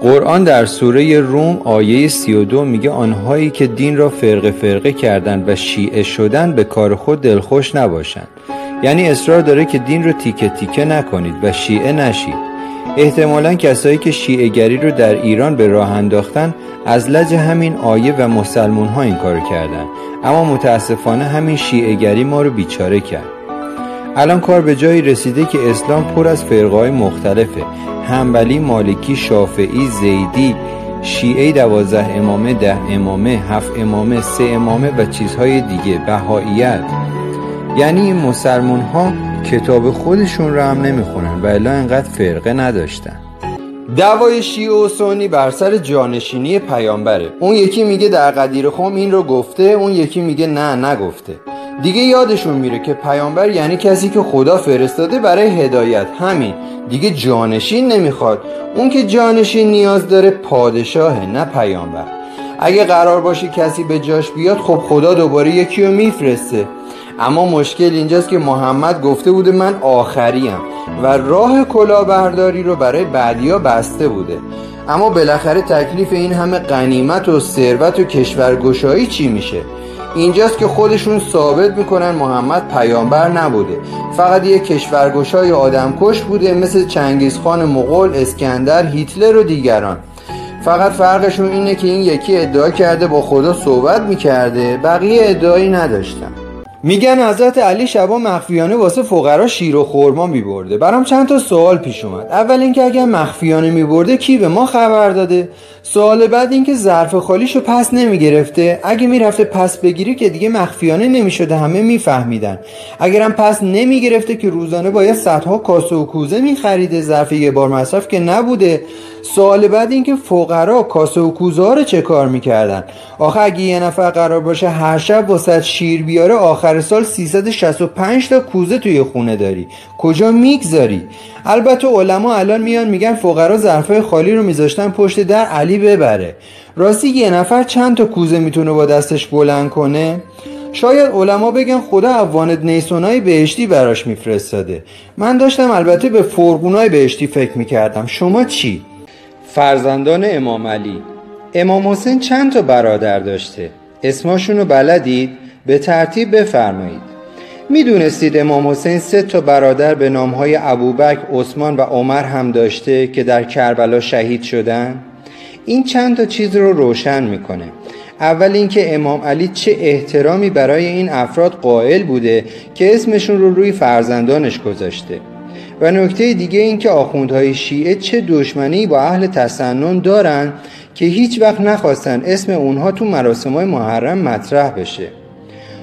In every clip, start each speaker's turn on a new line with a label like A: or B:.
A: قرآن در سوره روم آیه 32 میگه آنهایی که دین را فرقه فرقه کردند و شیعه شدن به کار خود دلخوش نباشند. یعنی اصرار داره که دین رو تیکه تیکه نکنید و شیعه نشید. احتمالا کسایی که شیعه گری رو در ایران به راه انداختن از لج همین آیه و مسلمون ها این کار کردن. اما متاسفانه همین شیعه گری ما رو بیچاره کرد. الان کار به جایی رسیده که اسلام پر از فرقای مختلفه. همبلی، مالکی، شافعی، زیدی، شیعه دوازده امامه، ده امامه، هفت امامه، سه امامه و چیزهای دیگه. بهاییت. یعنی این مسلمون ها کتاب خودشون رو هم نمی‌خونن و الا انقدر فرقه نداشتن. دوای شیعه و سنی بر سر جانشینی پیامبره. اون یکی میگه در قدیر خم این رو گفته اون یکی میگه نه نگفته. دیگه یادشون میره که پیامبر یعنی کسی که خدا فرستاده برای هدایت. همین. دیگه جانشین نمی‌خواد. اون که جانشین نیاز داره پادشاه نه پیامبر. اگه قرار باشه کسی به جاش بیاد خب خدا دوباره یکی رو میفرسته. اما مشکل اینجاست که محمد گفته بوده من آخریم و راه کلاهبرداری رو برای بعدیا بسته بوده. اما بالاخره تکلیف این همه قنیمت و ثروت و کشورگشایی چی میشه؟ اینجاست که خودشون ثابت می‌کنن محمد پیامبر نبوده. فقط یه کشورگشای آدمکش بوده مثل چنگیزخان مغول اسکندر هیتلر و دیگران. فقط فرقشون اینه که این یکی ادعا کرده با خدا صحبت می‌کرده بقیه ادعایی نداشتن. میگن حضرت علی شبا مخفیانه واسه فقرا شیر و خورما میبرده. برام چند تا سوال پیش اومد. اول اینکه اگر مخفیانه میبرده کی به ما خبر داده؟ سوال بعد اینکه ظرف خالیشو پس نمی‌گرفته. اگه می‌رفته پس بگیری که دیگه مخفیانه نمی‌شده همه میفهمیدن. اگرم پس نمی‌گرفته که روزانه باید صدها کاسه و کوزه میخریده ظرف یه بار مصرف که نبوده. سوال بعد اینکه فقرا کاسه و کوزه رو چه کار می‌کردن؟ آخه اگه یه نفر قرار باشه هر شب واسه شیر بیاره آخر سال 365 تا کوزه توی خونه داری. کجا می‌گذاری؟ البته علما الان میان میگن فقرا ظرفای خالی رو میذاشتن پشت در علی ببره. راستی یه نفر چند تا کوزه می‌تونه با دستش بلند کنه؟ شاید علما بگن خدا افوانت نیسونای بهشتی براش میفرستاده. من داشتم البته به فرقونای بهشتی فکر می‌کردم. شما چی؟ فرزندان امام علی. امام حسین چند تا برادر داشته؟ اسماشون رو بلدید؟ به ترتیب بفرمایید. می‌دونستید امام حسین سه تا برادر به نامهای ابوبکر، عثمان و عمر هم داشته که در کربلا شهید شدن؟ این چند تا چیز رو روشن می‌کنه. اول اینکه امام علی چه احترامی برای این افراد قائل بوده که اسمشون رو روی فرزندانش گذاشته. و نکته دیگه این که آخوندهای شیعه چه دشمنی با اهل تسنن دارن که هیچ وقت نخواستن اسم اونها تو مراسم های محرم مطرح بشه.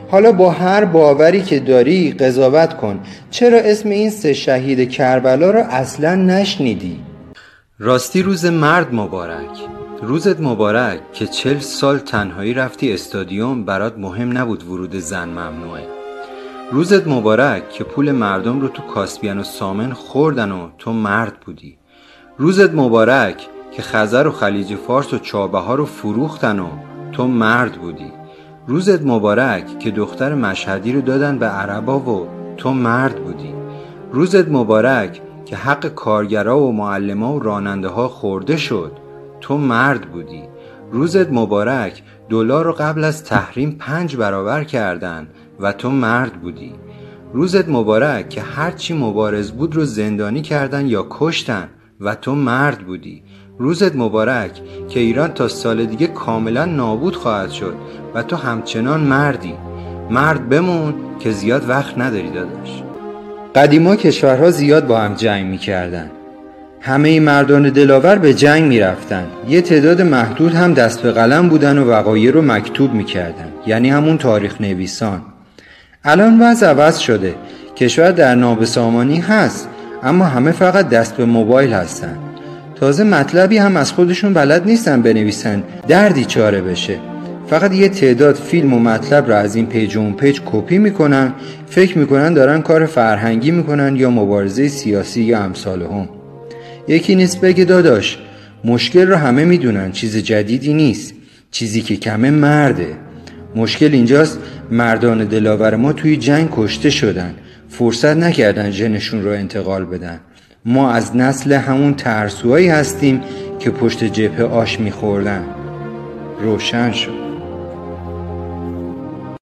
A: حالا با هر باوری که داری قضاوت کن. چرا اسم این سه شهید کربلا رو اصلا نشنیدی؟ راستی روز مرد مبارک. روزت مبارک که چل سال تنهایی رفتی استادیوم برات مهم نبود ورود زن ممنوعه. روزت مبارک که پول مردم رو تو کاسپیان و سامن خوردن و تو مرد بودی. روزت مبارک که خزر و خلیج فارس و چابه رو فروختن و تو مرد بودی. روزت مبارک که دختر مشهدی رو دادن به عربا و تو مرد بودی. روزت مبارک که حق کارگرا و معلما و راننده ها خورده شد تو مرد بودی. روزت مبارک دلار رو قبل از تحریم پنج برابر کردن و تو مرد بودی. روزت مبارک که هرچی مبارز بود رو زندانی کردن یا کشتن و تو مرد بودی. روزت مبارک که ایران تا سال دیگه کاملا نابود خواهد شد و تو همچنان مردی. مرد بمون که زیاد وقت نداری داداش. قدیما کشورها زیاد با هم جنگ می‌کردن. همه مردان دلاور به جنگ می‌رفتن. یه تعداد محدود هم دست به قلم بودن و وقایع رو مکتوب می‌کردن. یعنی همون تاریخ نویسان. الان وضع عوض شده. کشور در نابسامانی هست اما همه فقط دست به موبایل هستن. تازه مطلبی هم از خودشون بلد نیستن بنویسن. دردی چاره بشه. فقط یه تعداد فیلم و مطلب را از این پیج و اون پیج کپی می‌کنن. فکر می‌کنن دارن کار فرهنگی می‌کنن یا مبارزه سیاسی یا امثال هم. یکی نیست بگه داداش مشکل رو همه می‌دونن چیز جدیدی نیست. چیزی که کمه مرده. مشکل اینجاست مردان دلاور ما توی جنگ کشته شدن. فرصت نکردن ژنشون رو انتقال بدن. ما از نسل همون ترسوهایی هستیم که پشت جبهه آش میخوردن. روشن شد.